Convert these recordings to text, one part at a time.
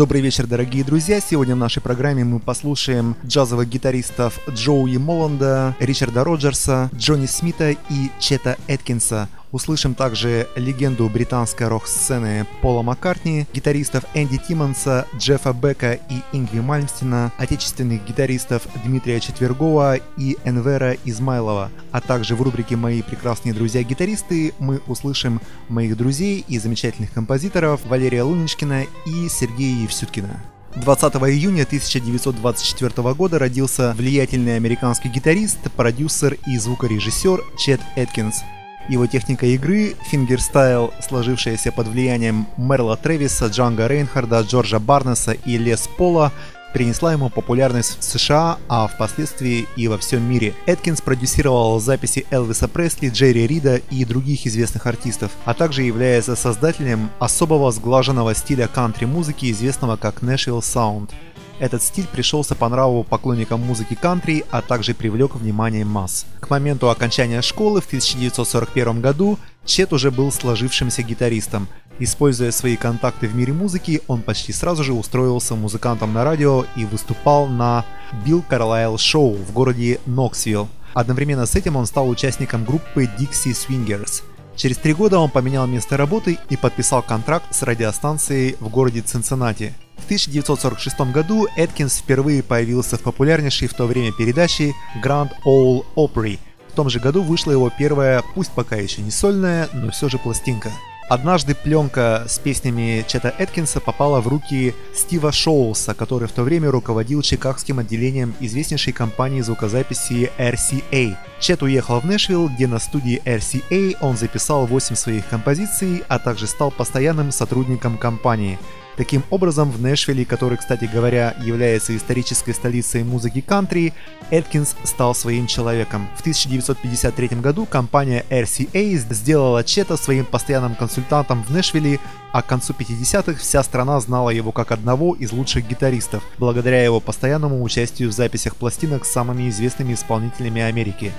Добрый вечер, дорогие друзья. Сегодня в нашей программе мы послушаем джазовых гитаристов Джоуи Моланда, Ричарда Роджерса, Джонни Смита и Чета Эткинса. Услышим также легенду британской рок-сцены Пола Маккартни, гитаристов Энди Тиммонса, Джеффа Бека и Ингви Мальмстина, отечественных гитаристов Дмитрия Четвергова и Энвера Измайлова. А также в рубрике «Мои прекрасные друзья-гитаристы» мы услышим моих друзей и замечательных композиторов Валерия Луничкина и Сергея Евсюткина. 20 июня 1924 года родился влиятельный американский гитарист, продюсер и звукорежиссер Чет Эткинс – его техника игры, фингерстайл, сложившаяся под влиянием Мерла Тревиса, Джанга Рейнхарда, Джорджа Барнеса и Лес Пола, принесла ему популярность в США, а впоследствии и во всем мире. Эткинс продюсировал записи Элвиса Пресли, Джерри Рида и других известных артистов, а также является создателем особого сглаженного стиля кантри-музыки, известного как Nashville Sound – этот стиль пришелся по нраву поклонникам музыки кантри, а также привлек внимание масс. К моменту окончания школы в 1941 году Чет уже был сложившимся гитаристом. Используя свои контакты в мире музыки, он почти сразу же устроился музыкантом на радио и выступал на Билл Карлайл Шоу в городе Ноксвилл. Одновременно с этим он стал участником группы Dixie Swingers. Через три года он поменял место работы и подписал контракт с радиостанцией в городе Цинциннати. В 1946 году Эткинс впервые появился в популярнейшей в то время передаче Grand Ole Opry. В том же году вышла его первая, пусть пока еще не сольная, но все же пластинка. Однажды пленка с песнями Чета Эткинса попала в руки Стива Шоулса, который в то время руководил чикагским отделением известнейшей компании звукозаписи RCA. Чет уехал в Нэшвилл, где на студии RCA он записал 8 своих композиций, а также стал постоянным сотрудником компании – Таким образом, в Нэшвилле, который, кстати говоря, является исторической столицей музыки кантри, Эткинс стал своим человеком. В 1953 году компания RCA сделала Чета своим постоянным консультантом в Нэшвилле, а к концу 50-х вся страна знала его как одного из лучших гитаристов, благодаря его постоянному участию в записях пластинок с самыми известными исполнителями Америки.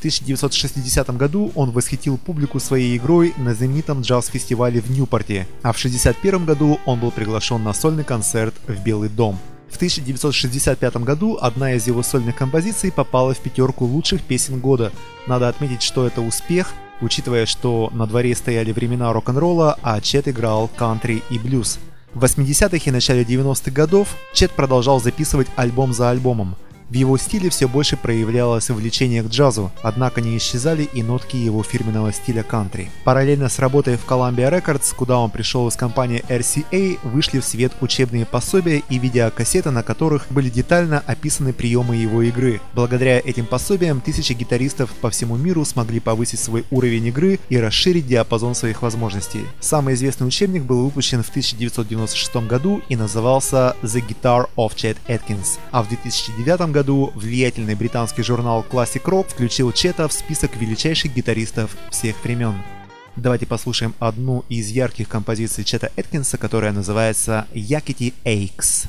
В 1960 году он восхитил публику своей игрой на знаменитом джаз-фестивале в Ньюпорте, а в 1961 году он был приглашен на сольный концерт в Белый дом. В 1965 году одна из его сольных композиций попала в пятерку лучших песен года. Надо отметить, что это успех, учитывая, что на дворе стояли времена рок-н-ролла, а Чет играл кантри и блюз. В 80-х и начале 90-х годов Чет продолжал записывать альбом за альбомом – в его стиле все больше проявлялось влечение к джазу, однако не исчезали и нотки его фирменного стиля кантри. Параллельно с работой в Columbia Records, куда он пришел из компании RCA, вышли в свет учебные пособия и видеокассеты, на которых были детально описаны приемы его игры. Благодаря этим пособиям тысячи гитаристов по всему миру смогли повысить свой уровень игры и расширить диапазон своих возможностей. Самый известный учебник был выпущен в 1996 году и назывался The Guitar of Chet Atkins, а в 2009 году году влиятельный британский журнал Classic Rock включил Чета в список величайших гитаристов всех времен. Давайте послушаем одну из ярких композиций Чета Эткинса, которая называется «Yakety Aches».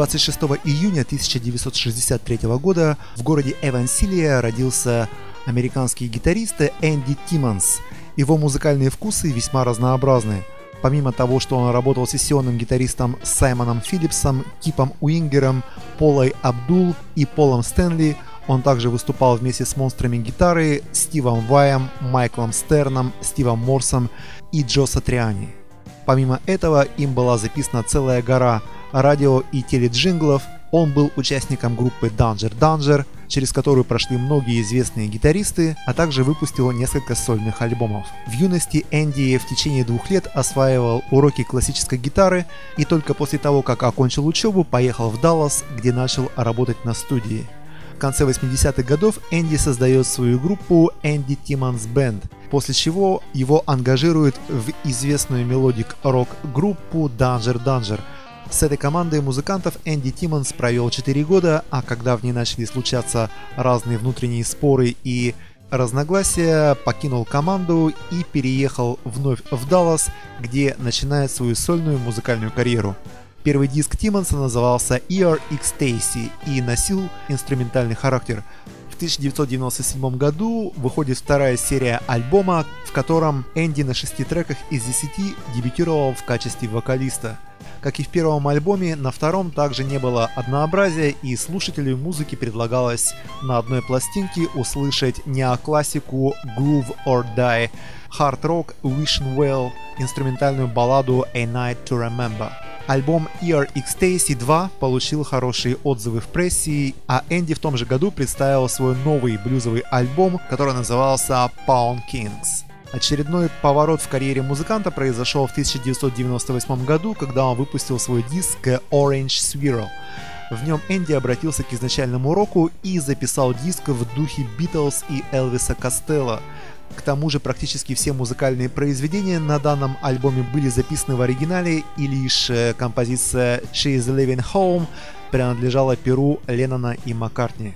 26 июня 1963 года в городе Эвансилия родился американский гитарист Энди Тиммонс. Его музыкальные вкусы весьма разнообразны. Помимо того, что он работал сессионным гитаристом Саймоном Филлипсом, Кипом Уингером, Полой Абдул и Полом Стэнли, он также выступал вместе с монстрами гитары Стивом Ваем, Майклом Стерном, Стивом Морсом и Джо Сатриани. Помимо этого, им была записана целая гора радио и теледжинглов. Он был участником группы Danger Danger, через которую прошли многие известные гитаристы, а также выпустил несколько сольных альбомов. В юности Энди в течение двух лет осваивал уроки классической гитары и только после того, как окончил учебу, поехал в Даллас, где начал работать на студии. В конце 80-х годов Энди создает свою группу Энди Timmons Band, после чего его ангажируют в известную melodic рок-группу Danger Danger – с этой командой музыкантов Энди Тиммонс провел 4 года, а когда в ней начали случаться разные внутренние споры и разногласия, покинул команду и переехал вновь в Даллас, где начинает свою сольную музыкальную карьеру. Первый диск Тиммонса назывался Ear X-tacy и носил инструментальный характер. В 1997 году выходит вторая серия альбома, в котором Энди на шести треках из 10 дебютировал в качестве вокалиста – как и в первом альбоме, на втором также не было однообразия, и слушателю музыки предлагалось на одной пластинке услышать неоклассику Groove or Die, rock Wishing Well, инструментальную балладу A Night to Remember. Альбом Ear Ecstasy 2 получил хорошие отзывы в прессе, а Энди в том же году представил свой новый блюзовый альбом, который назывался Pound Kings. Очередной поворот в карьере музыканта произошел в 1998 году, когда он выпустил свой диск Orange Swirl. В нем Энди обратился к изначальному року и записал диск в духе Битлз и Элвиса Костелло. К тому же практически все музыкальные произведения на данном альбоме были записаны в оригинале, и лишь э, композиция She's Living Home принадлежала перу Леннона и Маккартни.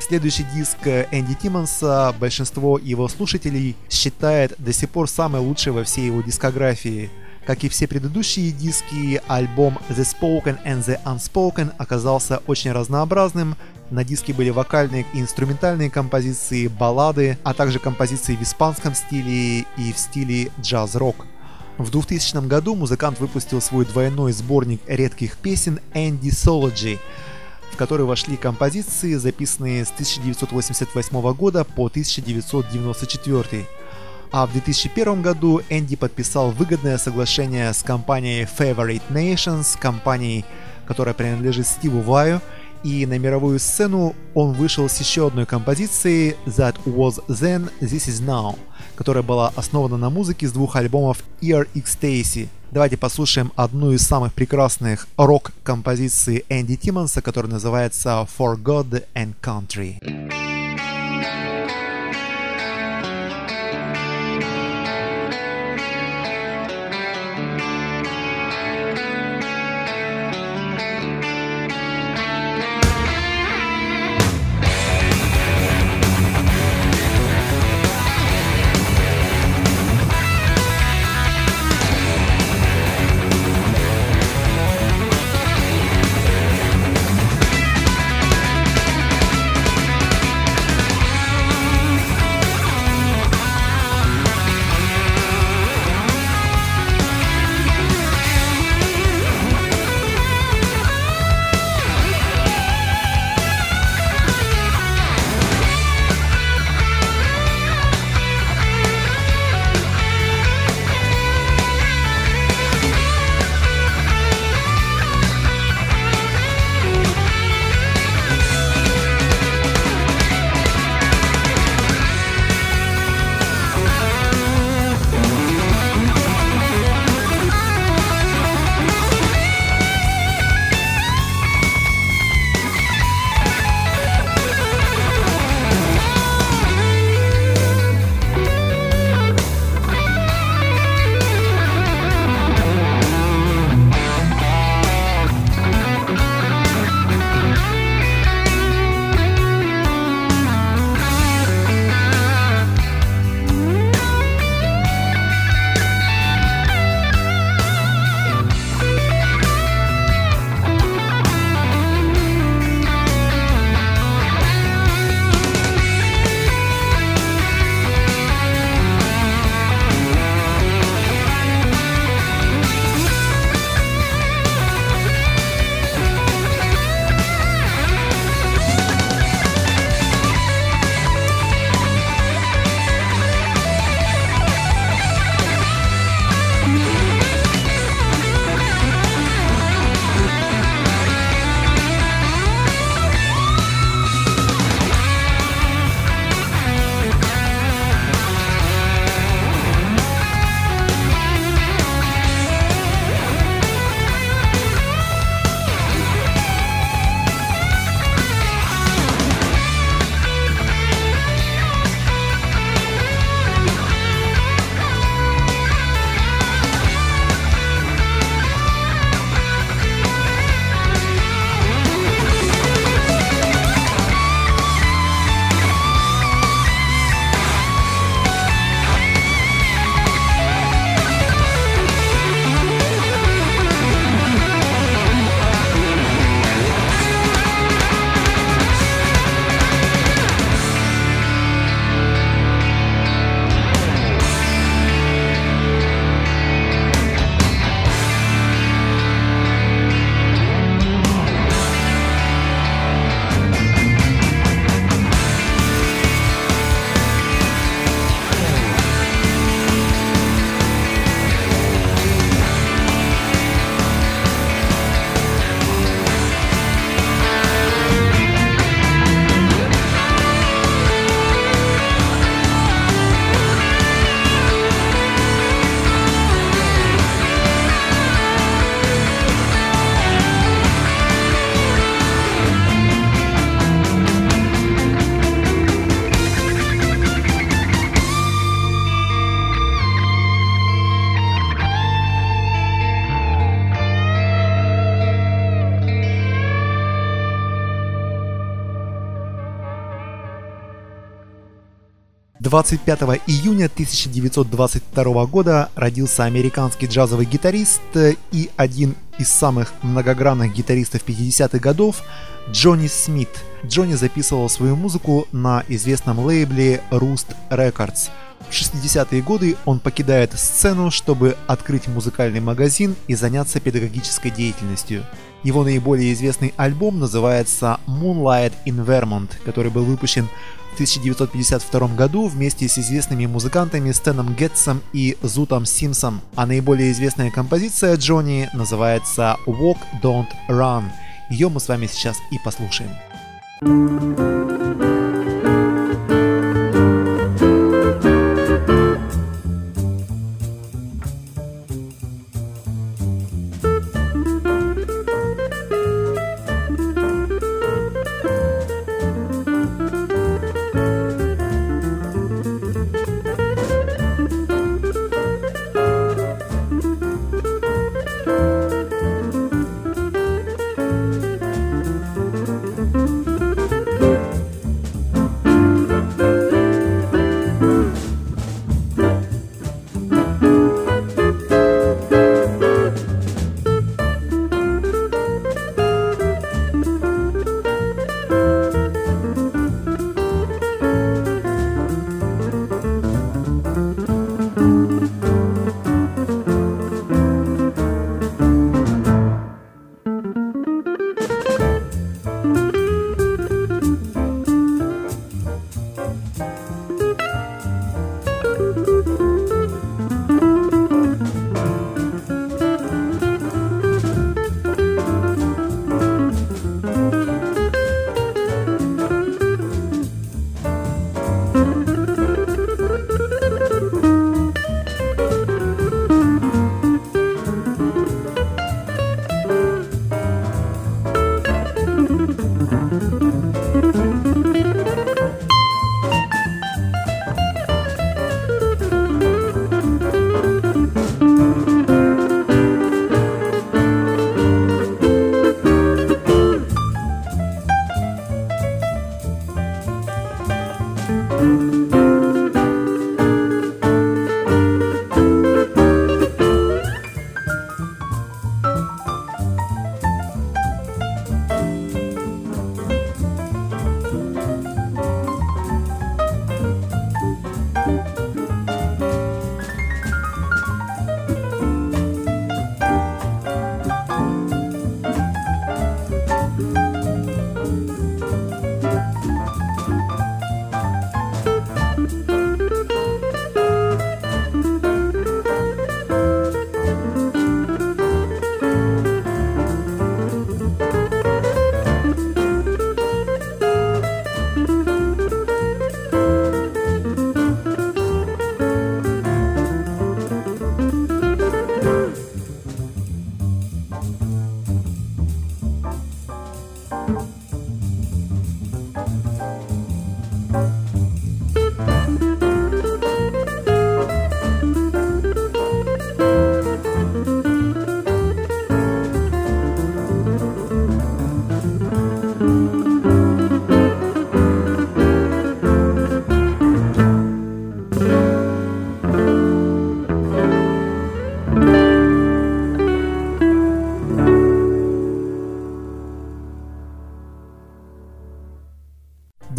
Следующий диск Энди Тиммонса большинство его слушателей считает до сих пор самый лучший во всей его дискографии. Как и все предыдущие диски, альбом The Spoken and the Unspoken оказался очень разнообразным. На диске были вокальные и инструментальные композиции, баллады, а также композиции в испанском стиле и в стиле джаз-рок. В 2000 году музыкант выпустил свой двойной сборник редких песен Andy Sology, в который вошли композиции, записанные с 1988 года по 1994. А в 2001 году Энди подписал выгодное соглашение с компанией Favorite Nations, компанией, которая принадлежит Стиву Ваю, и на мировую сцену он вышел с еще одной композицией That Was Then, This Is Now, которая была основана на музыке с двух альбомов Ear Ecstasy – Давайте послушаем одну из самых прекрасных рок-композиций Энди Тиммонса, которая называется For God and Country. 25 июня 1922 года родился американский джазовый гитарист и один из самых многогранных гитаристов 50-х годов Джонни Смит. Джонни записывал свою музыку на известном лейбле Roost Records. В 60-е годы он покидает сцену, чтобы открыть музыкальный магазин и заняться педагогической деятельностью. Его наиболее известный альбом называется Moonlight in Vermont, который был выпущен в 1952 году вместе с известными музыкантами Стэном Гетсом и Зутом Симсом, а наиболее известная композиция Джонни называется Walk Don't Run. Ее мы с вами сейчас и послушаем. thank you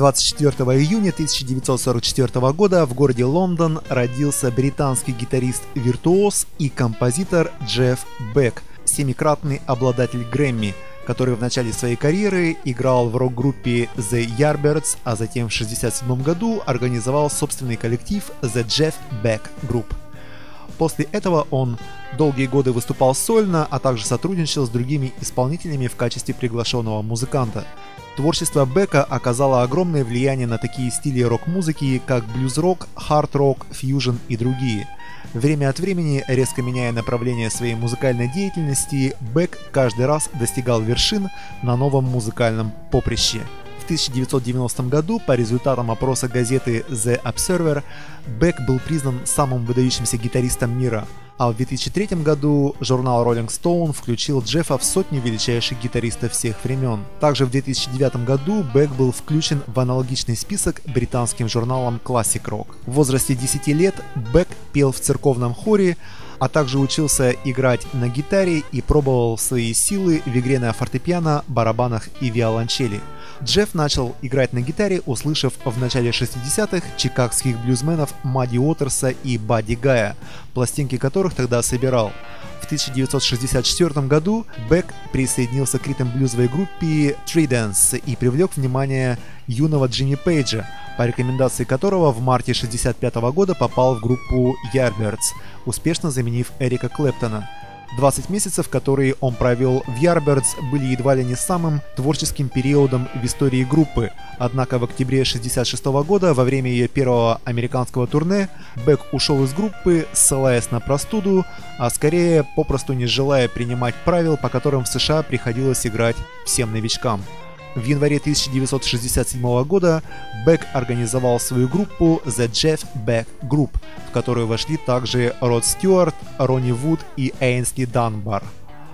24 июня 1944 года в городе Лондон родился британский гитарист-виртуоз и композитор Джефф Бек, семикратный обладатель Грэмми, который в начале своей карьеры играл в рок-группе The Yardbirds, а затем в 1967 году организовал собственный коллектив The Jeff Beck Group. После этого он долгие годы выступал сольно, а также сотрудничал с другими исполнителями в качестве приглашенного музыканта. Творчество Бека оказало огромное влияние на такие стили рок-музыки, как блюз-рок, хард-рок, фьюжн и другие. Время от времени, резко меняя направление своей музыкальной деятельности, Бек каждый раз достигал вершин на новом музыкальном поприще. 1990 году по результатам опроса газеты The Observer Бек был признан самым выдающимся гитаристом мира, а в 2003 году журнал Rolling Stone включил Джеффа в сотню величайших гитаристов всех времен. Также в 2009 году Бек был включен в аналогичный список британским журналом Classic Rock. В возрасте 10 лет Бек пел в церковном хоре, а также учился играть на гитаре и пробовал свои силы в игре на фортепиано, барабанах и виолончели. Джефф начал играть на гитаре, услышав в начале 60-х чикагских блюзменов Мадди Уотерса и Бадди Гая, пластинки которых тогда собирал. В 1964 году Бек присоединился к ритм-блюзовой группе Tridents и привлек внимание юного Джимми Пейджа, по рекомендации которого в марте 1965 года попал в группу Yardbirds, успешно заменив Эрика Клэптона. 20 месяцев, которые он провел в Yardbirds, были едва ли не самым творческим периодом в истории группы. Однако в октябре 1966 года, во время ее первого американского турне, Бек ушел из группы, ссылаясь на простуду, а скорее попросту не желая принимать правил, по которым в США приходилось играть всем новичкам. В январе 1967 года Бек организовал свою группу The Jeff Beck Group, в которую вошли также Род Стюарт, Ронни Вуд и Эйнсли Данбар.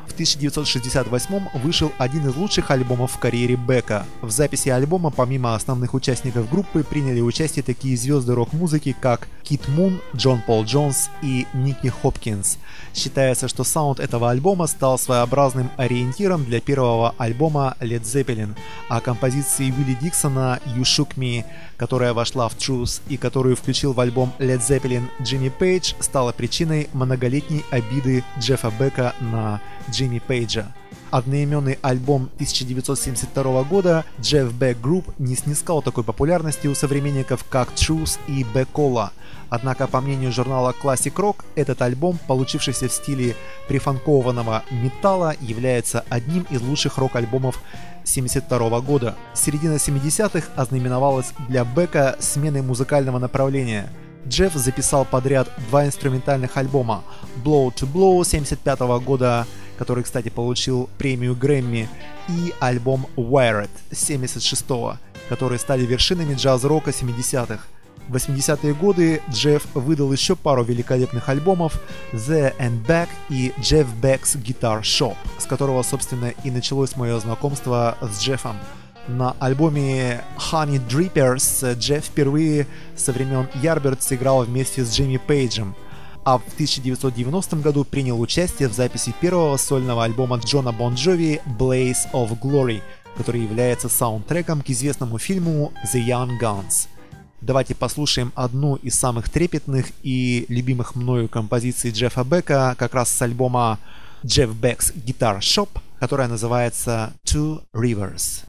В 1968 вышел один из лучших альбомов в карьере Бека. В записи альбома помимо основных участников группы приняли участие такие звезды рок-музыки, как Кит Мун, Джон Пол Джонс и Ники Хопкинс. Считается, что саунд этого альбома стал своеобразным ориентиром для первого альбома Led Zeppelin, а композиции Уилли Диксона «You Shook Me», которая вошла в Truth и которую включил в альбом Led Zeppelin Джимми Пейдж, стала причиной многолетней обиды Джеффа Бека на Джимми Пейджа. Одноименный альбом 1972 года Jeff Beck Group не снискал такой популярности у современников, как Truth и Beckola. Однако, по мнению журнала Classic Rock, этот альбом, получившийся в стиле прифанкованного металла, является одним из лучших рок-альбомов 1972 года. Середина 70-х ознаменовалась для Бека сменой музыкального направления – Джефф записал подряд два инструментальных альбома Blow to Blow 75 года, который, кстати, получил премию Грэмми, и альбом Wired 76 которые стали вершинами джаз-рока 70-х. В 80-е годы Джефф выдал еще пару великолепных альбомов The and Back и Jeff Beck's Guitar Shop, с которого, собственно, и началось мое знакомство с Джеффом. На альбоме Honey Drippers Джефф впервые со времен Ярберт сыграл вместе с Джимми Пейджем, а в 1990 году принял участие в записи первого сольного альбома Джона Бон Джови Blaze of Glory, который является саундтреком к известному фильму The Young Guns. Давайте послушаем одну из самых трепетных и любимых мною композиций Джеффа Бека, как раз с альбома Jeff Beck's Guitar Shop, которая называется Two Rivers.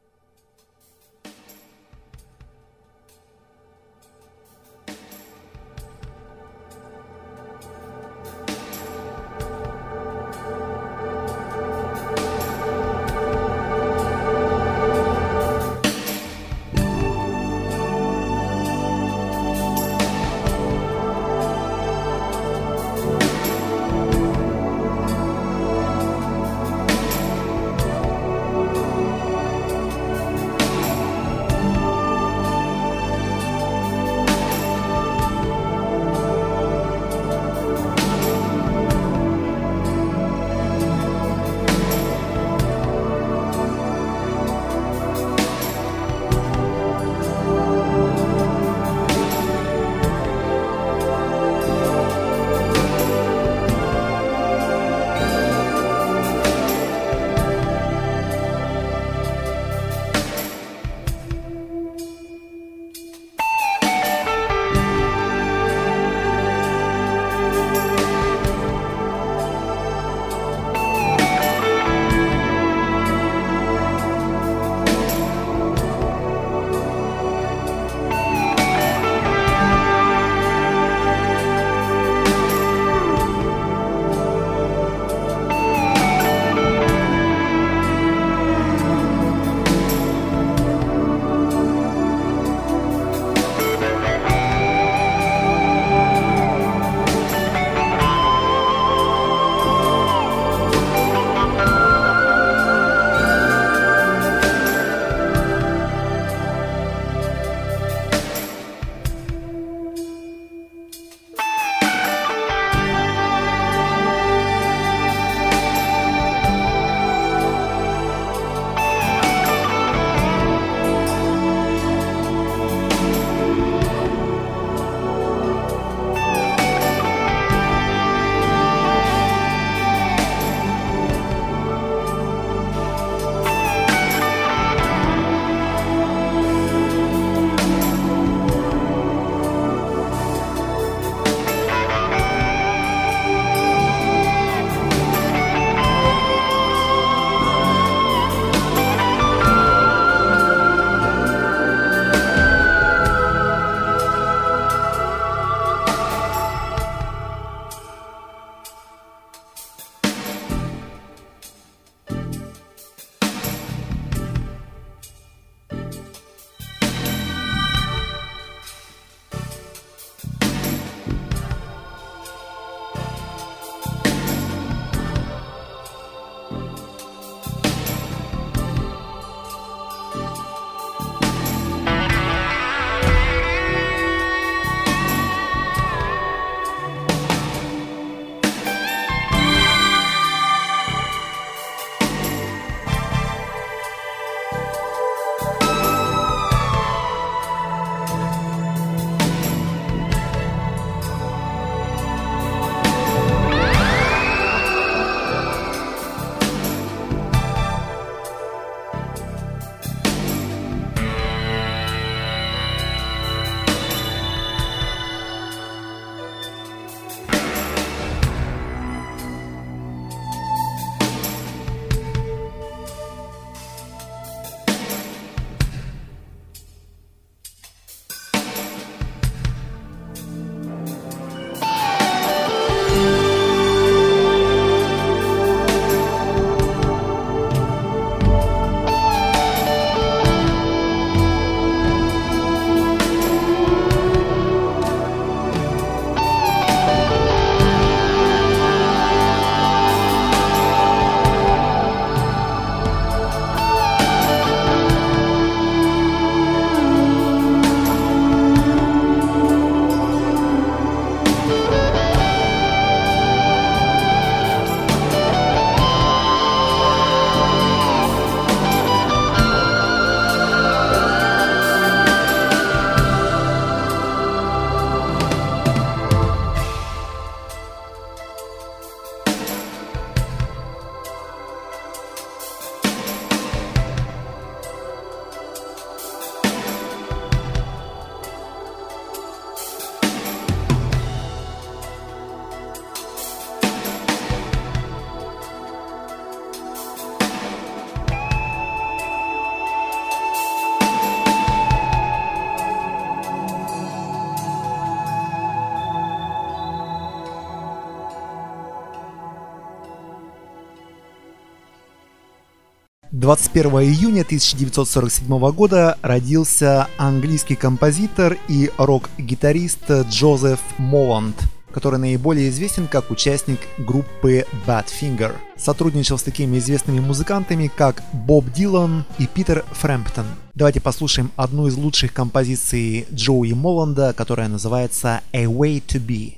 21 июня 1947 года родился английский композитор и рок-гитарист Джозеф Моланд – который наиболее известен как участник группы Badfinger. Сотрудничал с такими известными музыкантами, как Боб Дилан и Питер Фрэмптон. Давайте послушаем одну из лучших композиций Джоуи Моланда, которая называется «A Way to Be». –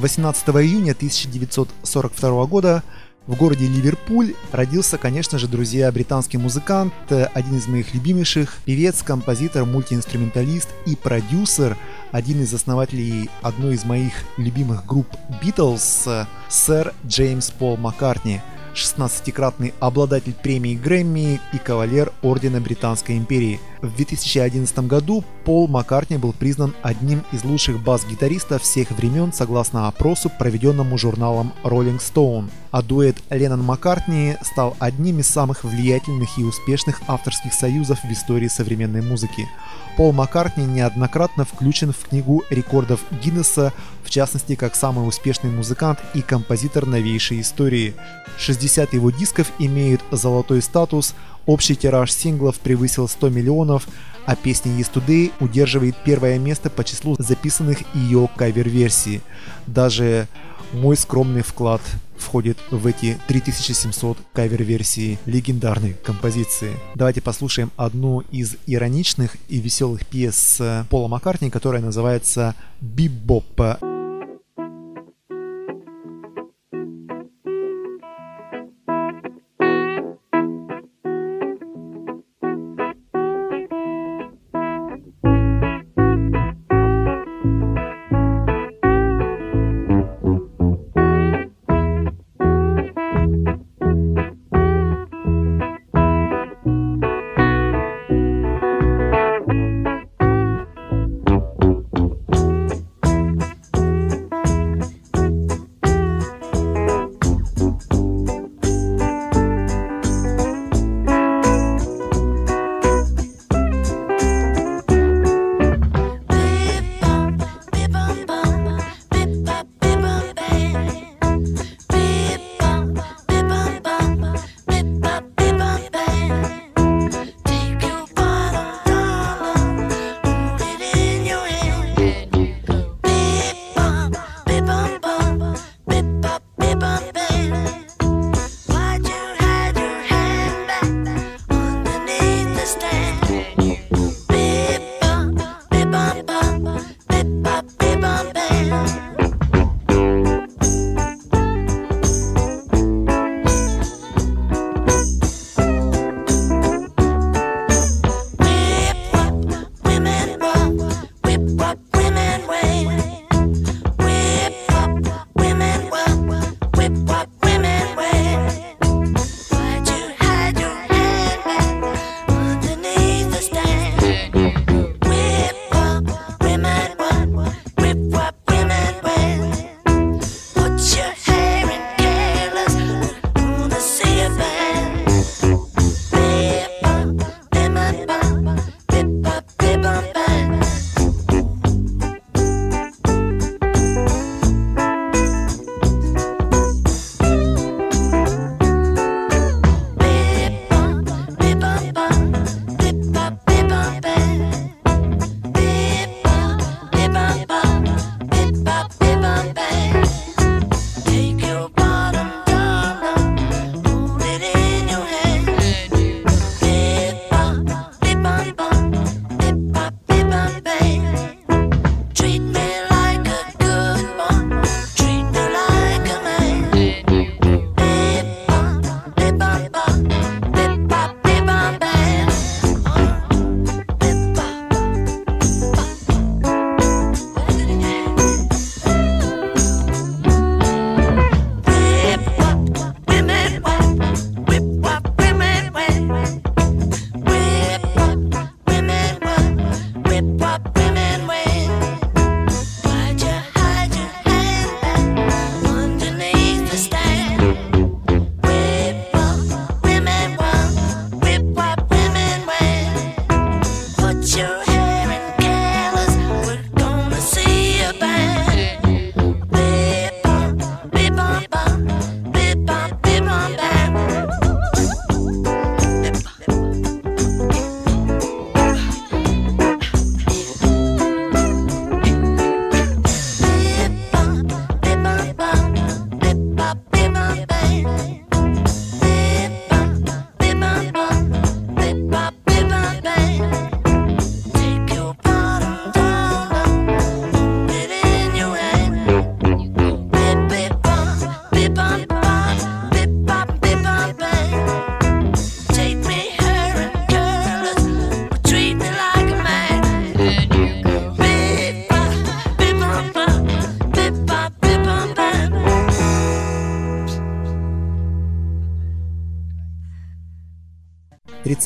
18 июня 1942 года в городе Ливерпуль родился, конечно же, друзья, британский музыкант, один из моих любимейших, певец, композитор, мультиинструменталист и продюсер, один из основателей одной из моих любимых групп Beatles, сэр Джеймс Пол Маккартни, 16-кратный обладатель премии Грэмми и кавалер Ордена Британской империи – В 2011 году Пол Маккартни был признан одним из лучших бас-гитаристов всех времен согласно опросу, проведенному журналом Rolling Stone. А дуэт Леннон-Маккартни стал одним из самых влиятельных и успешных авторских союзов в истории современной музыки. Пол Маккартни неоднократно включен в книгу рекордов Гиннесса, в частности, как самый успешный музыкант и композитор новейшей истории. 60 его дисков имеют золотой статус, общий тираж синглов превысил 100 миллионов, а песня Yesterday удерживает первое место по числу записанных ее кавер-версий. Даже мой скромный вклад входит в эти 3700 кавер-версий легендарной композиции. Давайте послушаем одну из ироничных и веселых пьес Пола Маккартни, которая называется «Бибоп».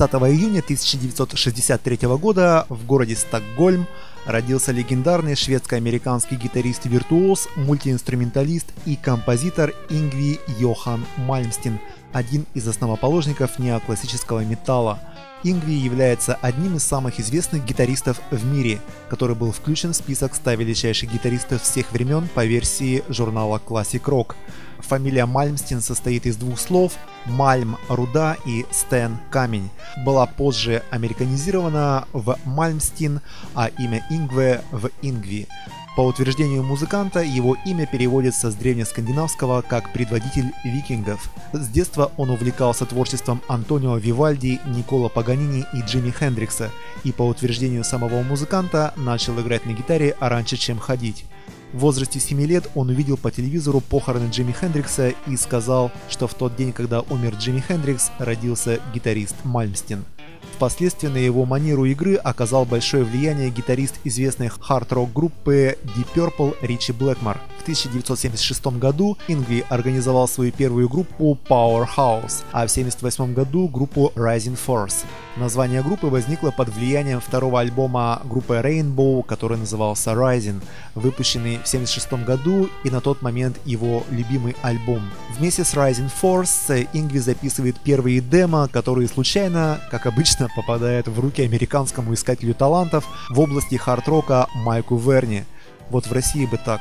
30 июня 1963 года в городе Стокгольм родился легендарный шведско-американский гитарист-виртуоз, мультиинструменталист и композитор Ингви Йохан Мальмстин, один из основоположников неоклассического металла. Ингви является одним из самых известных гитаристов в мире, который был включен в список 100 величайших гитаристов всех времен по версии журнала Classic Rock. Фамилия Мальмстин состоит из двух слов «Мальм» – руда и «Стен» – камень. Была позже американизирована в Мальмстин, а имя Ингве – в Ингви. По утверждению музыканта, его имя переводится с древнескандинавского как «предводитель викингов». С детства он увлекался творчеством Антонио Вивальди, Никола Паганини и Джимми Хендрикса, и по утверждению самого музыканта начал играть на гитаре раньше, чем ходить. В возрасте 7 лет он увидел по телевизору похороны Джимми Хендрикса и сказал, что в тот день, когда умер Джимми Хендрикс, родился гитарист Мальмстин. Впоследствии на его манеру игры оказал большое влияние гитарист известной хард-рок группы Deep Purple Ричи Блэкмор. В 1976 году Ингви организовал свою первую группу Powerhouse, а в 1978 году группу Rising Force. Название группы возникло под влиянием второго альбома группы Rainbow, который назывался Rising, выпущенный в 1976 году и на тот момент его любимый альбом. Вместе с Rising Force Ингви записывает первые демо, которые случайно, как обычно, попадают в руки американскому искателю талантов в области хард-рока Майку Верни. Вот в России бы так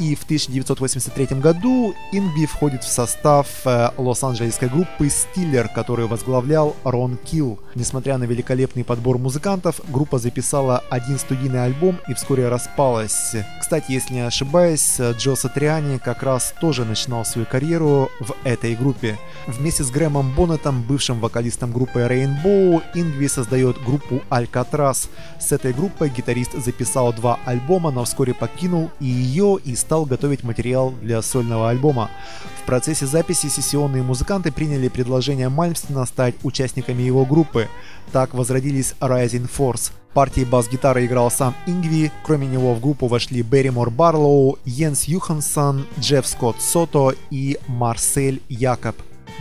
и в 1983 году Ингби входит в состав э, лос-анджелесской группы Stiller, которую возглавлял Рон Килл. Несмотря на великолепный подбор музыкантов, группа записала один студийный альбом и вскоре распалась. Кстати, если не ошибаюсь, Джо Сатриани как раз тоже начинал свою карьеру в этой группе. Вместе с Грэмом Боннетом, бывшим вокалистом группы Rainbow, Ингви создает группу Alcatraz. С этой группой гитарист записал два альбома, но вскоре покинул и ее, и стал готовить материал для сольного альбома. В процессе записи сессионные музыканты приняли предложение Мальмстена стать участниками его группы. Так возродились Rising Force. Партии бас-гитары играл сам Ингви, кроме него в группу вошли Берримор Барлоу, Йенс Юхансон, Джефф Скотт Сото и Марсель Якоб.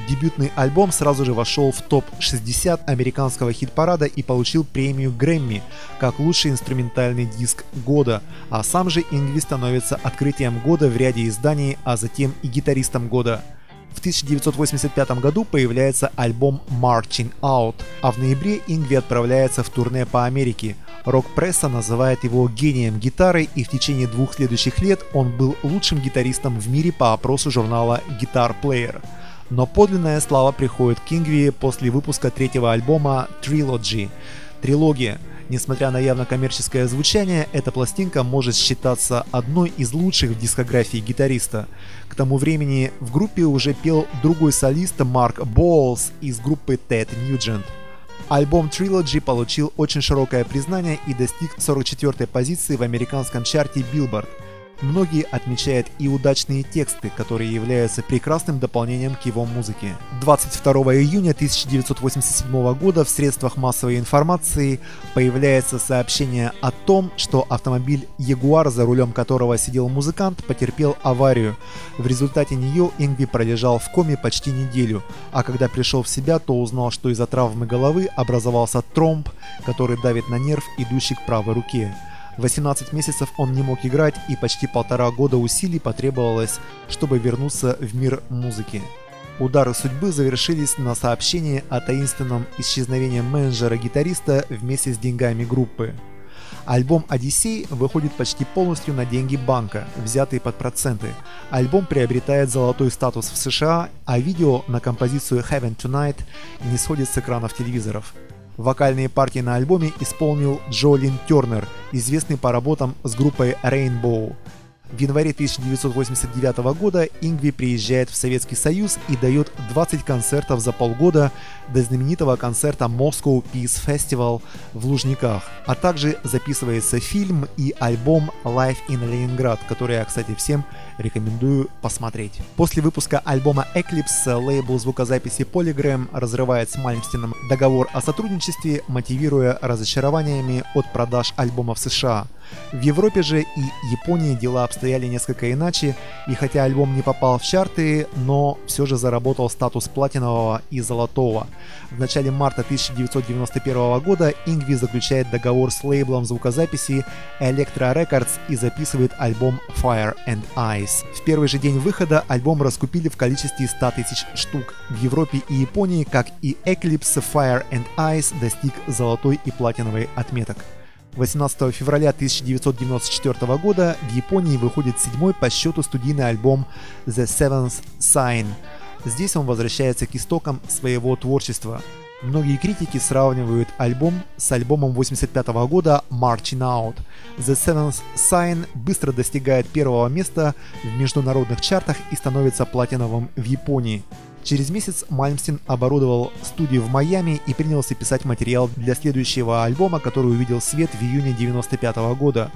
Дебютный альбом сразу же вошел в топ-60 американского хит-парада и получил премию Грэмми как лучший инструментальный диск года, а сам же Ингви становится открытием года в ряде изданий, а затем и гитаристом года. В 1985 году появляется альбом Marching Out, а в ноябре Ингви отправляется в турне по Америке. Рок-пресса называет его гением гитары, и в течение двух следующих лет он был лучшим гитаристом в мире по опросу журнала Guitar Player. Но подлинная слава приходит к Ингви после выпуска третьего альбома Trilogy. Трилогия. Несмотря на явно коммерческое звучание, эта пластинка может считаться одной из лучших в дискографии гитариста. К тому времени в группе уже пел другой солист Марк Боулс из группы Ted Nugent. Альбом Trilogy получил очень широкое признание и достиг 44-й позиции в американском чарте Billboard – Многие отмечают и удачные тексты, которые являются прекрасным дополнением к его музыке. 22 июня 1987 года в средствах массовой информации появляется сообщение о том, что автомобиль Ягуар, за рулем которого сидел музыкант, потерпел аварию. В результате нее Ингви пролежал в коме почти неделю, а когда пришел в себя, то узнал, что из-за травмы головы образовался тромб, который давит на нерв, идущий к правой руке. 18 месяцев он не мог играть и почти полтора года усилий потребовалось, чтобы вернуться в мир музыки. Удары судьбы завершились на сообщении о таинственном исчезновении менеджера-гитариста вместе с деньгами группы. Альбом «Одиссей» выходит почти полностью на деньги банка, взятые под проценты. Альбом приобретает золотой статус в США, а видео на композицию «Heaven Tonight» не сходит с экранов телевизоров. Вокальные партии на альбоме исполнил Джолин Тернер, известный по работам с группой Rainbow. В январе 1989 года Ингви приезжает в Советский Союз и дает 20 концертов за полгода до знаменитого концерта Moscow Peace Festival в Лужниках, а также записывается фильм и альбом Live in Leningrad, который я, кстати, всем рекомендую посмотреть. После выпуска альбома Eclipse лейбл звукозаписи Polygram разрывает с Мальмстином договор о сотрудничестве, мотивируя разочарованиями от продаж альбома в США – в Европе же и Японии дела обстояли несколько иначе, и хотя альбом не попал в чарты, но все же заработал статус платинового и золотого. В начале марта 1991 года Ингви заключает договор с лейблом звукозаписи Electra Records и записывает альбом Fire and Ice. В первый же день выхода альбом раскупили в количестве 100 тысяч штук. В Европе и Японии, как и Eclipse, Fire and Ice достиг золотой и платиновой отметок. 18 февраля 1994 года в Японии выходит седьмой по счету студийный альбом The Seventh Sign. Здесь он возвращается к истокам своего творчества. Многие критики сравнивают альбом с альбомом 85 года Marching Out. The Seventh Sign быстро достигает первого места в международных чартах и становится платиновым в Японии. Через месяц Мальмстин оборудовал студию в Майами и принялся писать материал для следующего альбома, который увидел свет в июне 1995 года.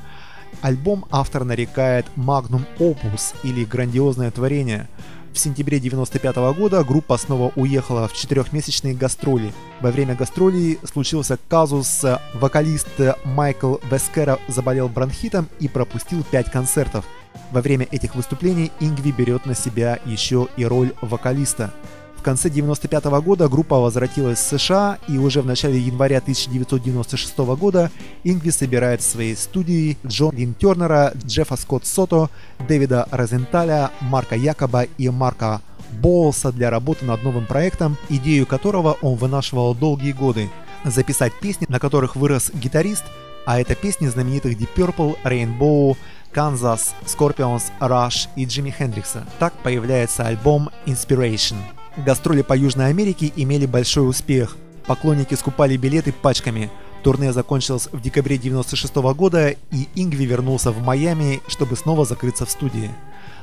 Альбом автор нарекает Magnum Opus или грандиозное творение. В сентябре 1995 года группа снова уехала в четырехмесячные гастроли. Во время гастролей случился казус, вокалист Майкл Вескера заболел бронхитом и пропустил пять концертов – во время этих выступлений Ингви берет на себя еще и роль вокалиста. В конце 1995 года группа возвратилась в США, и уже в начале января 1996 года Ингви собирает в своей студии Джон Лин Тернера, Джеффа Скотт Сото, Дэвида Розенталя, Марка Якоба и Марка Боулса для работы над новым проектом, идею которого он вынашивал долгие годы. Записать песни, на которых вырос гитарист, а это песни знаменитых Deep Purple, Rainbow, Kansas, Scorpions, Rush и Джимми Хендрикса. Так появляется альбом Inspiration. Гастроли по Южной Америке имели большой успех. Поклонники скупали билеты пачками. Турне закончилось в декабре 1996 года, и Ингви вернулся в Майами, чтобы снова закрыться в студии.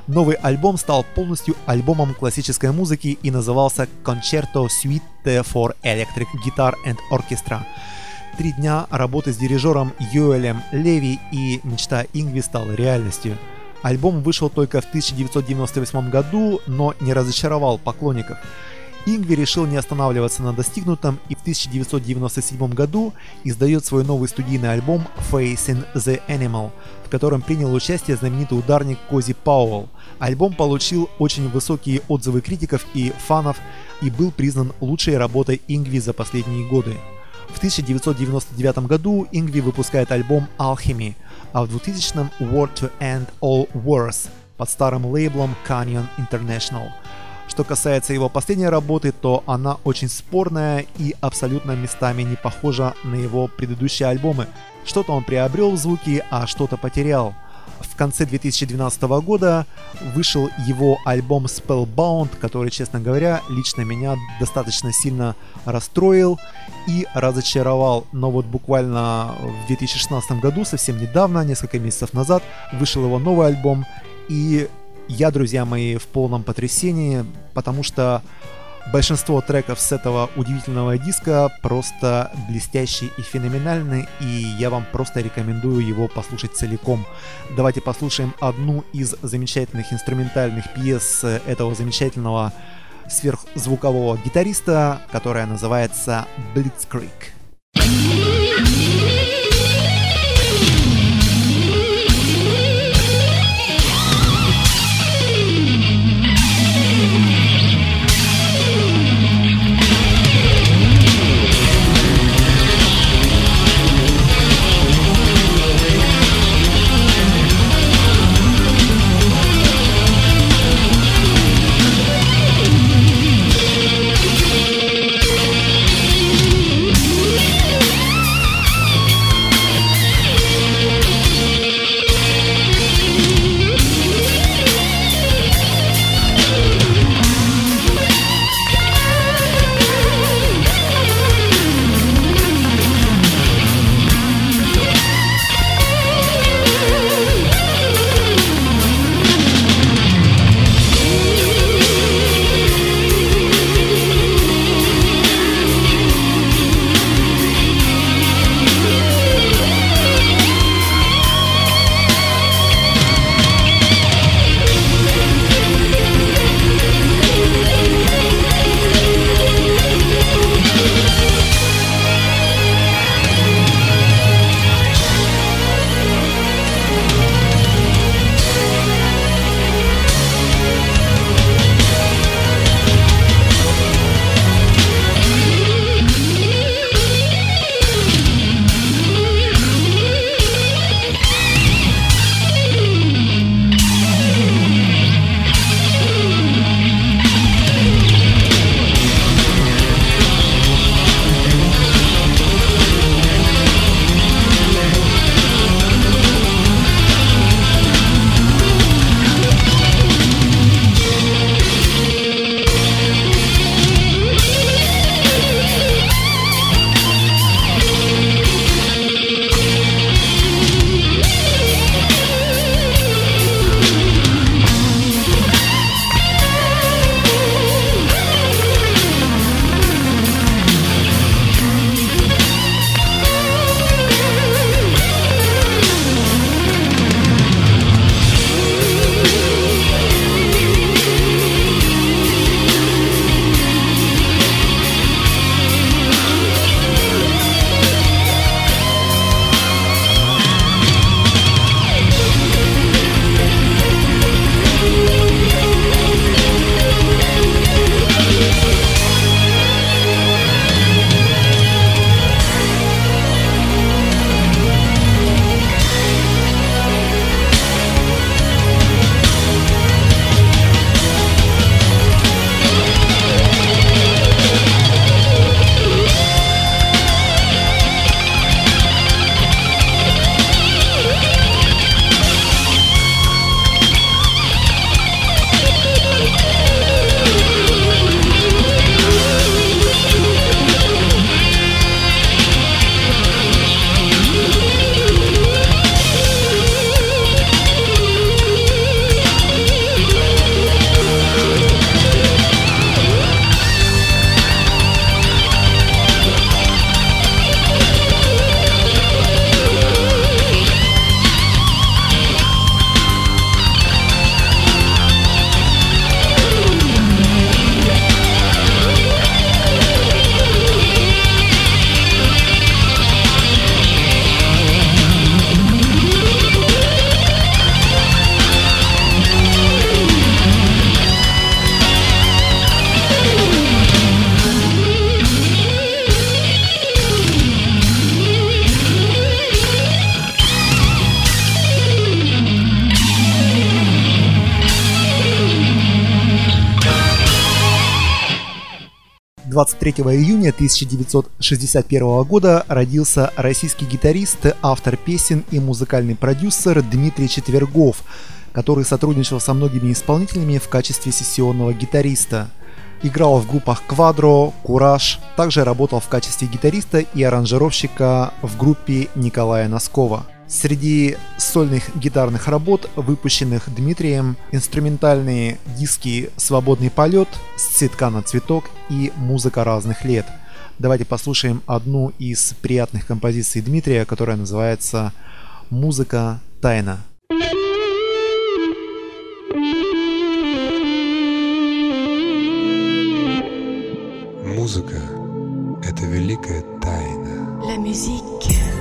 Новый альбом стал полностью альбомом классической музыки и назывался Concerto Suite for Electric Guitar and Orchestra три дня работы с дирижером Юэлем Леви и мечта Ингви стала реальностью. Альбом вышел только в 1998 году, но не разочаровал поклонников. Ингви решил не останавливаться на достигнутом и в 1997 году издает свой новый студийный альбом Facing the Animal, в котором принял участие знаменитый ударник Кози Пауэлл. Альбом получил очень высокие отзывы критиков и фанов и был признан лучшей работой Ингви за последние годы. В 1999 году Ингви выпускает альбом Alchemy, а в 2000-м War to End All Wars под старым лейблом Canyon International. Что касается его последней работы, то она очень спорная и абсолютно местами не похожа на его предыдущие альбомы. Что-то он приобрел в звуке, а что-то потерял – в конце 2012 года вышел его альбом Spellbound, который, честно говоря, лично меня достаточно сильно расстроил и разочаровал. Но вот буквально в 2016 году, совсем недавно, несколько месяцев назад, вышел его новый альбом. И я, друзья мои, в полном потрясении, потому что Большинство треков с этого удивительного диска просто блестящие и феноменальны, и я вам просто рекомендую его послушать целиком. Давайте послушаем одну из замечательных инструментальных пьес этого замечательного сверхзвукового гитариста, которая называется Blitzkrieg. 23 июня 1961 года родился российский гитарист, автор песен и музыкальный продюсер Дмитрий Четвергов, который сотрудничал со многими исполнителями в качестве сессионного гитариста. Играл в группах Quadro, Кураж, также работал в качестве гитариста и аранжировщика в группе Николая Носкова. Среди сольных гитарных работ, выпущенных Дмитрием, инструментальные диски «Свободный полет», «С цветка на цветок» и «Музыка разных лет». Давайте послушаем одну из приятных композиций Дмитрия, которая называется «Музыка тайна». Музыка – это великая тайна. La musique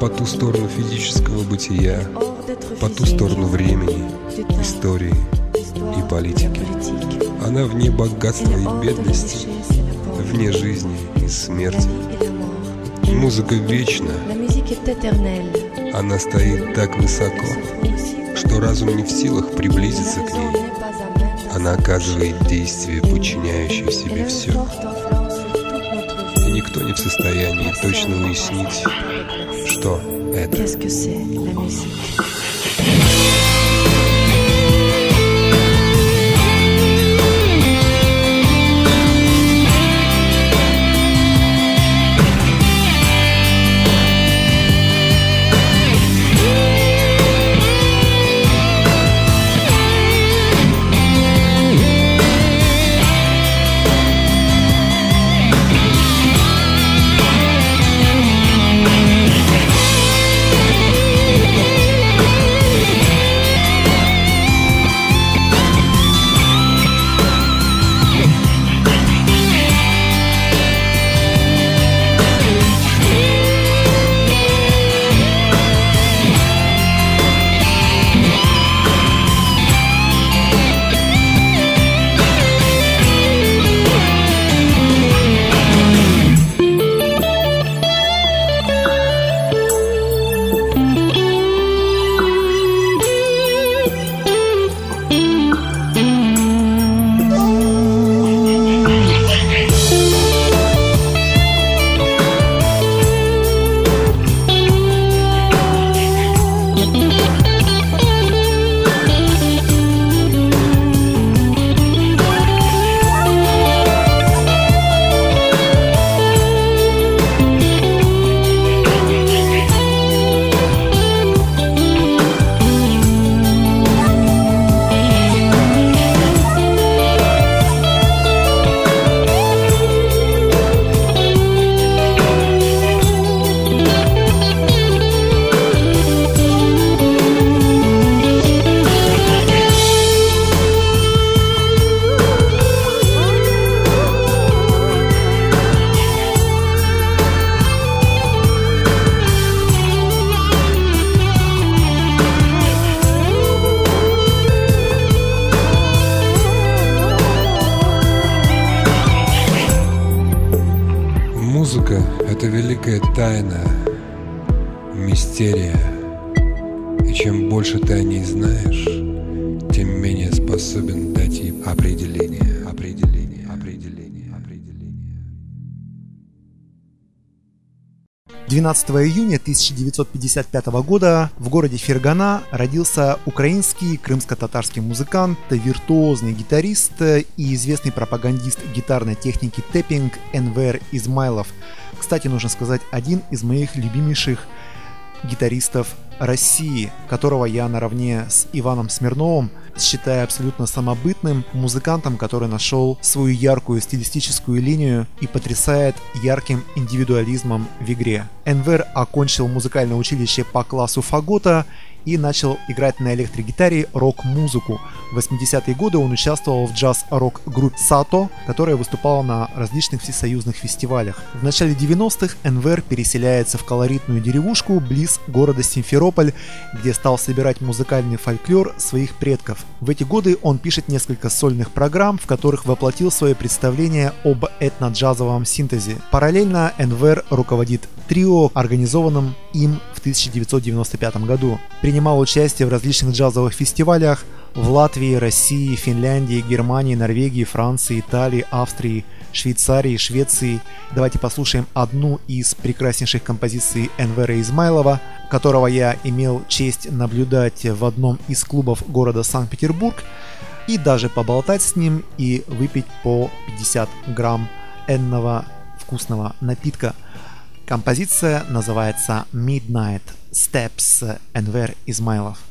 по ту сторону физического бытия, по ту сторону времени, истории и политики. Она вне богатства и бедности, вне жизни и смерти. Музыка вечна. Она стоит так высоко, что разум не в силах приблизиться к ней. Она оказывает действие, подчиняющее себе все. Никто не в состоянии точно уяснить, что это. Тайна, мистерия. И чем больше ты о ней знаешь, тем менее способен дать ей определение, определение, определение, определение. 12 июня 1955 года в городе Фергана родился украинский крымско-татарский музыкант, виртуозный гитарист и известный пропагандист гитарной техники тэппинг Энвер Измайлов. Кстати, нужно сказать, один из моих любимейших гитаристов России, которого я наравне с Иваном Смирновым считаю абсолютно самобытным музыкантом, который нашел свою яркую стилистическую линию и потрясает ярким индивидуализмом в игре. Энвер окончил музыкальное училище по классу фагота и начал играть на электрогитаре рок-музыку. В 80-е годы он участвовал в джаз-рок группе Сато, которая выступала на различных всесоюзных фестивалях. В начале 90-х Энвер переселяется в колоритную деревушку близ города Симферополь, где стал собирать музыкальный фольклор своих предков. В эти годы он пишет несколько сольных программ, в которых воплотил свое представление об этно-джазовом синтезе. Параллельно Энвер руководит трио, организованным им в 1995 году. Принимал участие в различных джазовых фестивалях в Латвии, России, Финляндии, Германии, Норвегии, Франции, Италии, Австрии, Швейцарии, Швеции. Давайте послушаем одну из прекраснейших композиций Энвера Измайлова, которого я имел честь наблюдать в одном из клубов города Санкт-Петербург и даже поболтать с ним и выпить по 50 грамм энного вкусного напитка. Композиция называется Midnight Steps Энвер Измайлов.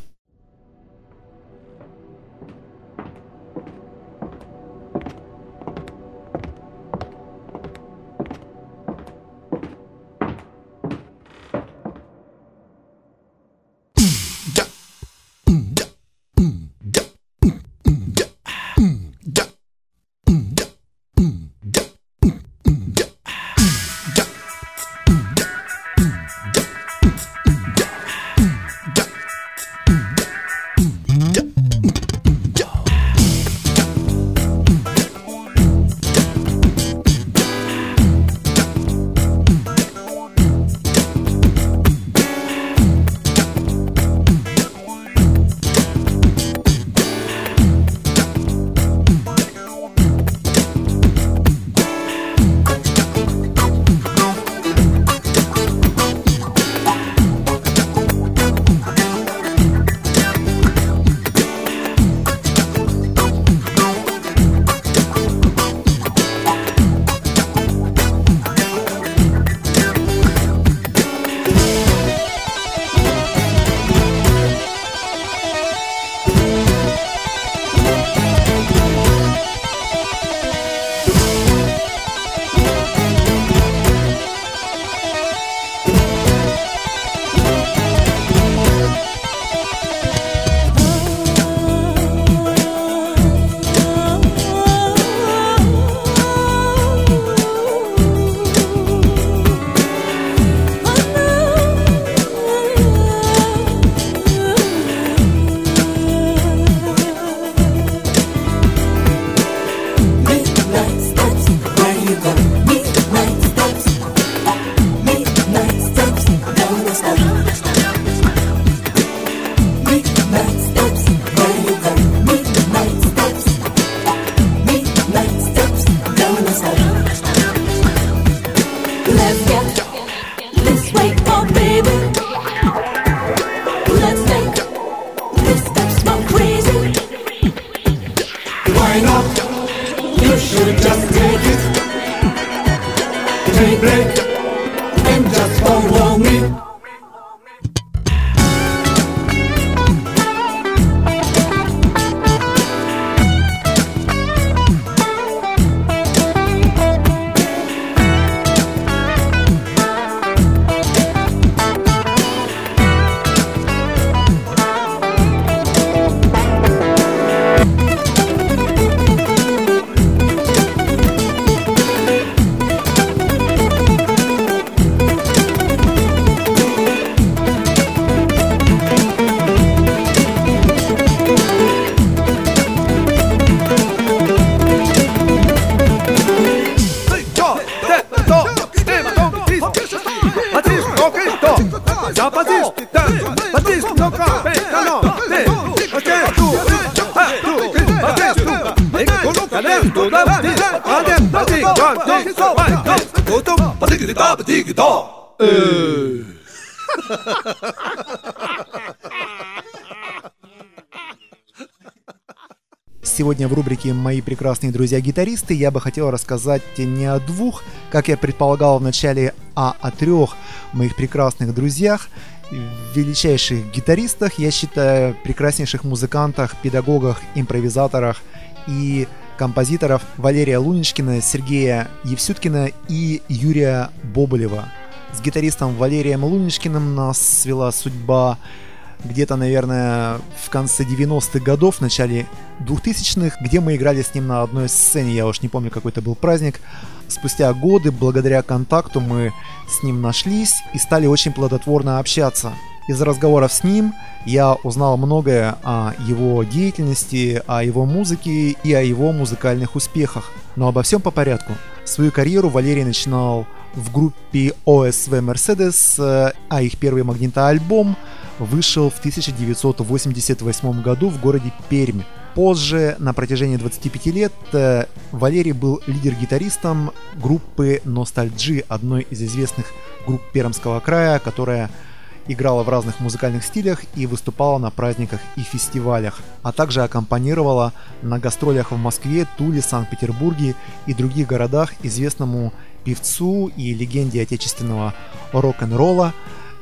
Сегодня в рубрике «Мои прекрасные друзья-гитаристы» я бы хотел рассказать не о двух, как я предполагал в начале, а о трех моих прекрасных друзьях, величайших гитаристах, я считаю, прекраснейших музыкантах, педагогах, импровизаторах и композиторов Валерия Луничкина, Сергея Евсюткина и Юрия Боболева. С гитаристом Валерием Луничкиным нас свела судьба где-то, наверное, в конце 90-х годов, в начале 2000-х, где мы играли с ним на одной сцене, я уж не помню, какой это был праздник. Спустя годы, благодаря контакту, мы с ним нашлись и стали очень плодотворно общаться. Из разговоров с ним я узнал многое о его деятельности, о его музыке и о его музыкальных успехах. Но обо всем по порядку. Свою карьеру Валерий начинал в группе OSV Mercedes, а их первый магнитоальбом вышел в 1988 году в городе Пермь. Позже, на протяжении 25 лет, э, Валерий был лидер-гитаристом группы Ностальджи, одной из известных групп Пермского края, которая играла в разных музыкальных стилях и выступала на праздниках и фестивалях, а также аккомпанировала на гастролях в Москве, Туле, Санкт-Петербурге и других городах известному певцу и легенде отечественного рок-н-ролла,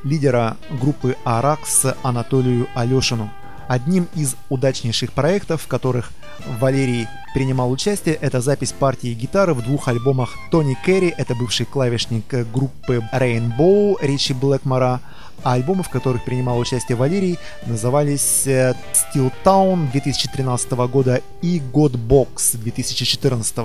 лидера группы «Аракс» Анатолию Алешину. Одним из удачнейших проектов, в которых Валерий принимал участие, это запись партии гитары в двух альбомах Тони Керри, это бывший клавишник группы Rainbow, Ричи Блэкмора, а альбомы, в которых принимал участие Валерий, назывались э, Steel Town 2013 года и God Box 2014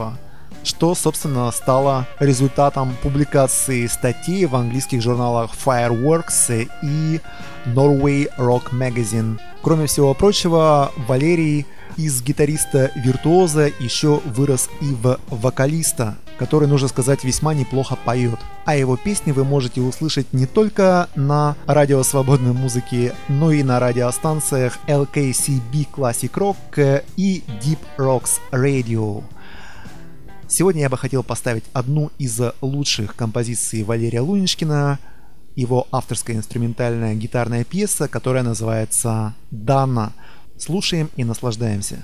что, собственно, стало результатом публикации статей в английских журналах Fireworks и Norway Rock Magazine. Кроме всего прочего, Валерий из гитариста-виртуоза еще вырос и в вокалиста, который, нужно сказать, весьма неплохо поет. А его песни вы можете услышать не только на радио свободной музыки, но и на радиостанциях LKCB Classic Rock и Deep Rocks Radio. Сегодня я бы хотел поставить одну из лучших композиций Валерия Луничкина, его авторская инструментальная гитарная пьеса, которая называется «Дана». Слушаем и наслаждаемся.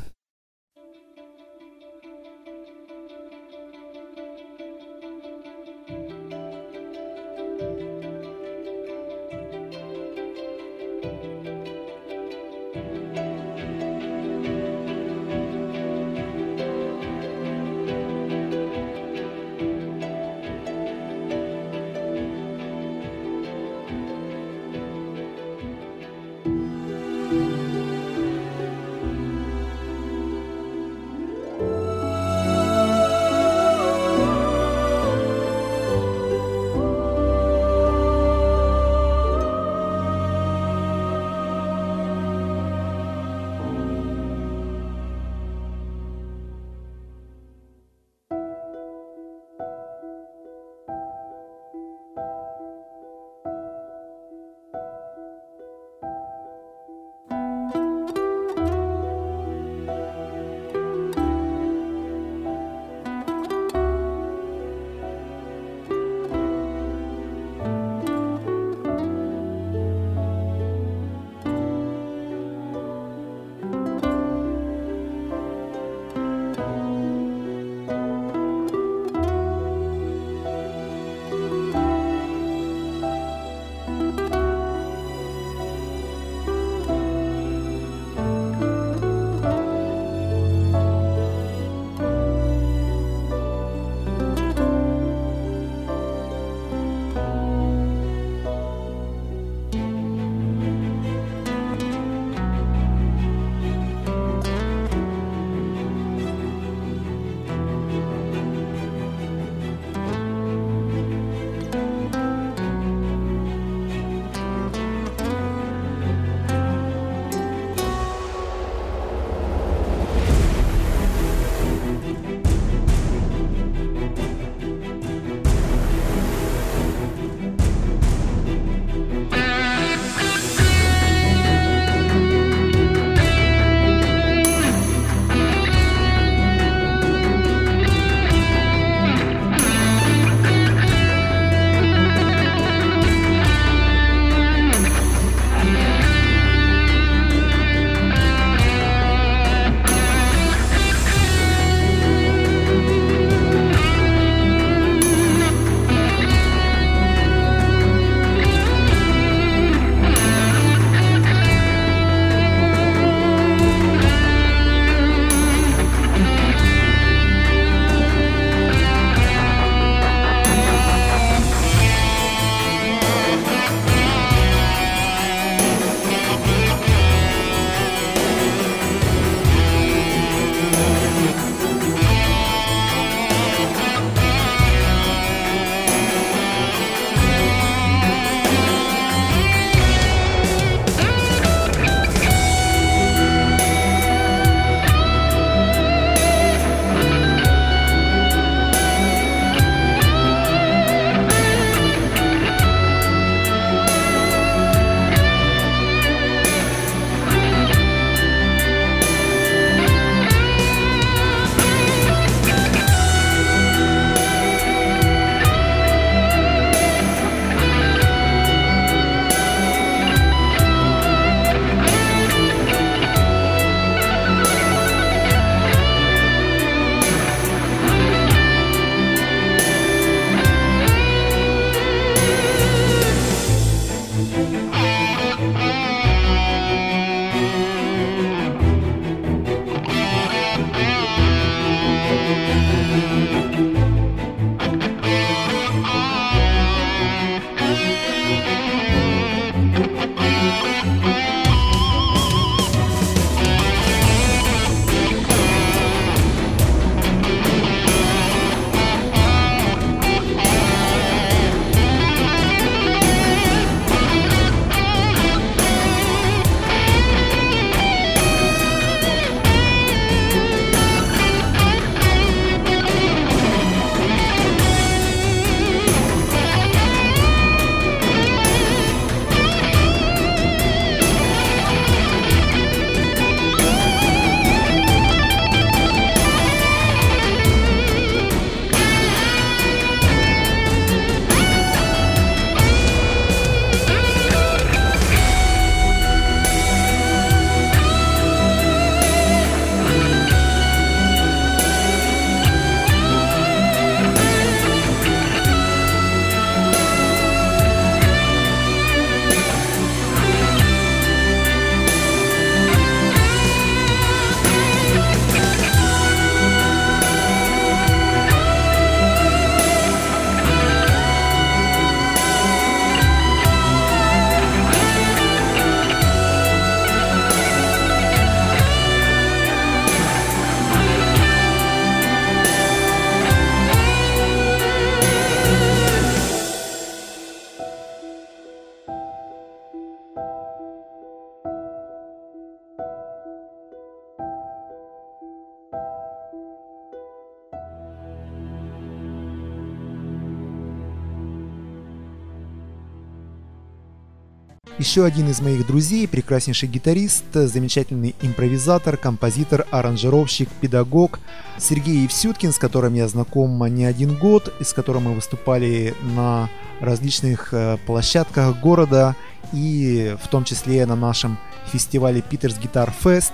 Еще один из моих друзей, прекраснейший гитарист, замечательный импровизатор, композитор, аранжировщик, педагог Сергей Евсюткин, с которым я знаком не один год, и с которым мы выступали на различных э, площадках города и в том числе на нашем фестивале Питерс Гитар Фест.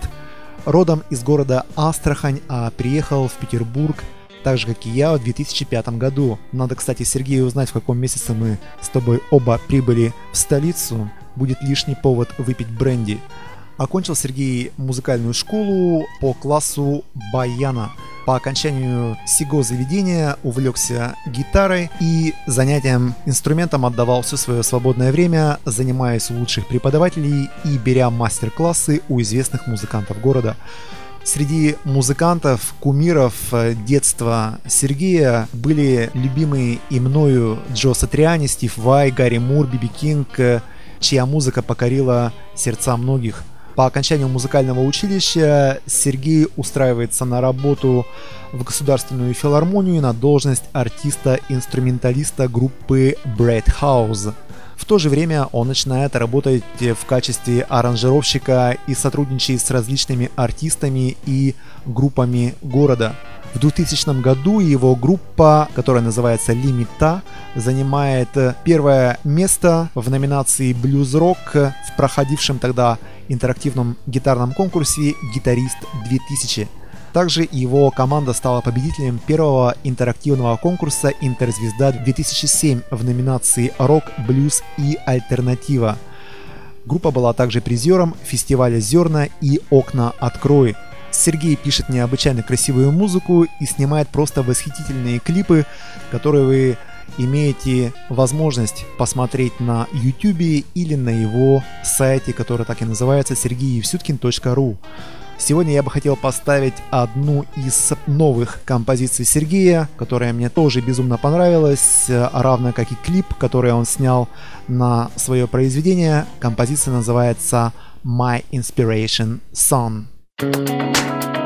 Родом из города Астрахань, а приехал в Петербург так же, как и я в 2005 году. Надо, кстати, Сергею узнать, в каком месяце мы с тобой оба прибыли в столицу будет лишний повод выпить бренди. Окончил Сергей музыкальную школу по классу баяна. По окончанию сего заведения увлекся гитарой и занятием инструментом отдавал все свое свободное время, занимаясь у лучших преподавателей и беря мастер-классы у известных музыкантов города. Среди музыкантов, кумиров детства Сергея были любимые и мною Джо Сатриани, Стив Вай, Гарри Мур, Биби Кинг, чья музыка покорила сердца многих. По окончанию музыкального училища Сергей устраивается на работу в Государственную филармонию на должность артиста-инструменталиста группы Bread House. В то же время он начинает работать в качестве аранжировщика и сотрудничает с различными артистами и группами города. В 2000 году его группа, которая называется Лимита, занимает первое место в номинации «Блюз-рок» в проходившем тогда интерактивном гитарном конкурсе «Гитарист 2000». Также его команда стала победителем первого интерактивного конкурса «Интерзвезда 2007» в номинации «Рок, блюз и альтернатива». Группа была также призером фестиваля «Зерна» и «Окна открой», Сергей пишет необычайно красивую музыку и снимает просто восхитительные клипы, которые вы имеете возможность посмотреть на YouTube или на его сайте, который так и называется sergeyevsutkин.ru. Сегодня я бы хотел поставить одну из новых композиций Сергея, которая мне тоже безумно понравилась, равно как и клип, который он снял на свое произведение. Композиция называется My Inspiration Song. Thank you.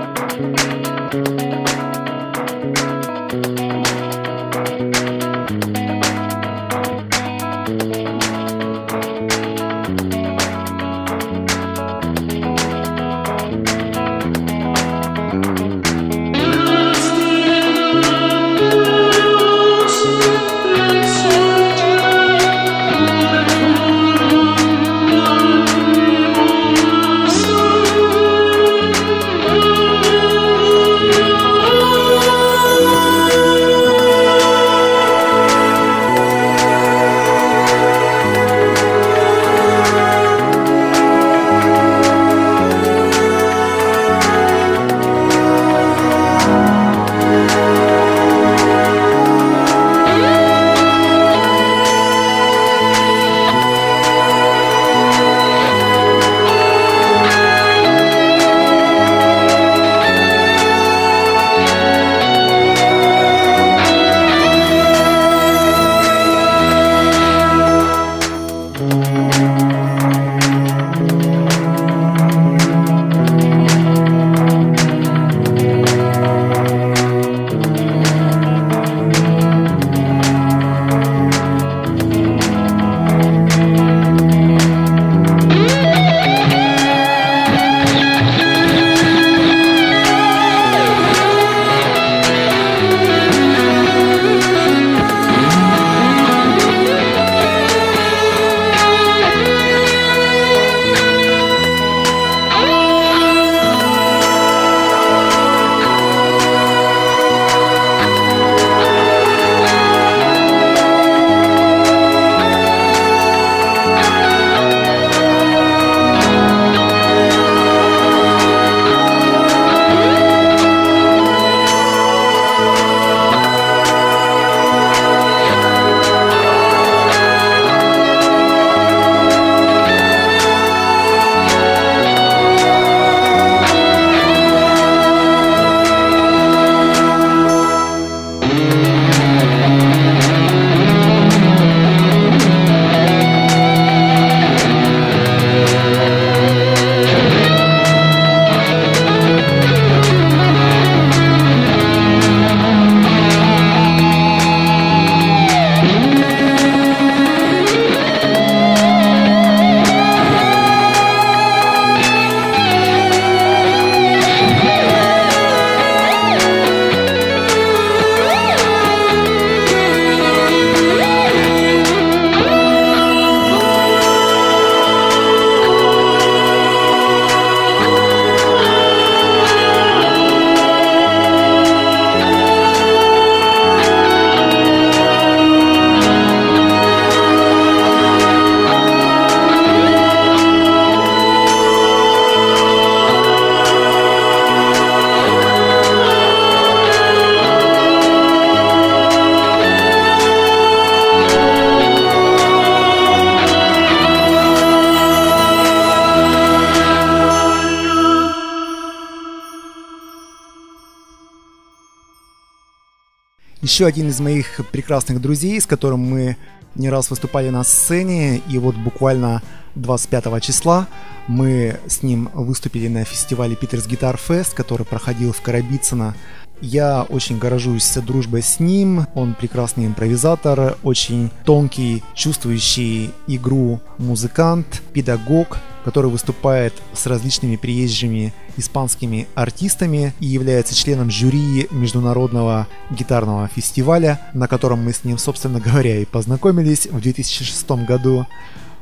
Еще один из моих прекрасных друзей, с которым мы не раз выступали на сцене, и вот буквально 25 числа мы с ним выступили на фестивале Питерс Гитар Фест, который проходил в Карабицыно я очень горжусь дружбой с ним. Он прекрасный импровизатор, очень тонкий, чувствующий игру музыкант, педагог, который выступает с различными приезжими испанскими артистами и является членом жюри международного гитарного фестиваля, на котором мы с ним, собственно говоря, и познакомились в 2006 году.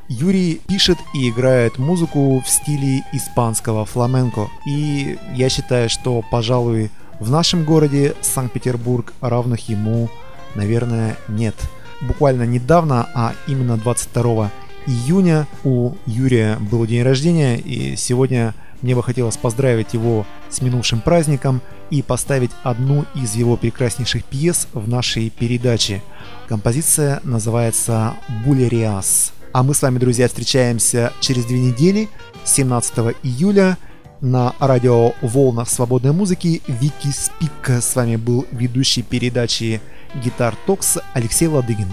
Юрий пишет и играет музыку в стиле испанского фламенко. И я считаю, что, пожалуй, в нашем городе Санкт-Петербург равных ему, наверное, нет. Буквально недавно, а именно 22 июня у Юрия был день рождения, и сегодня мне бы хотелось поздравить его с минувшим праздником и поставить одну из его прекраснейших пьес в нашей передаче. Композиция называется «Булериас». А мы с вами, друзья, встречаемся через две недели, 17 июля, на радио «Волнах свободной музыки» Вики Спик. С вами был ведущий передачи «Гитар Токс» Алексей Ладыгин.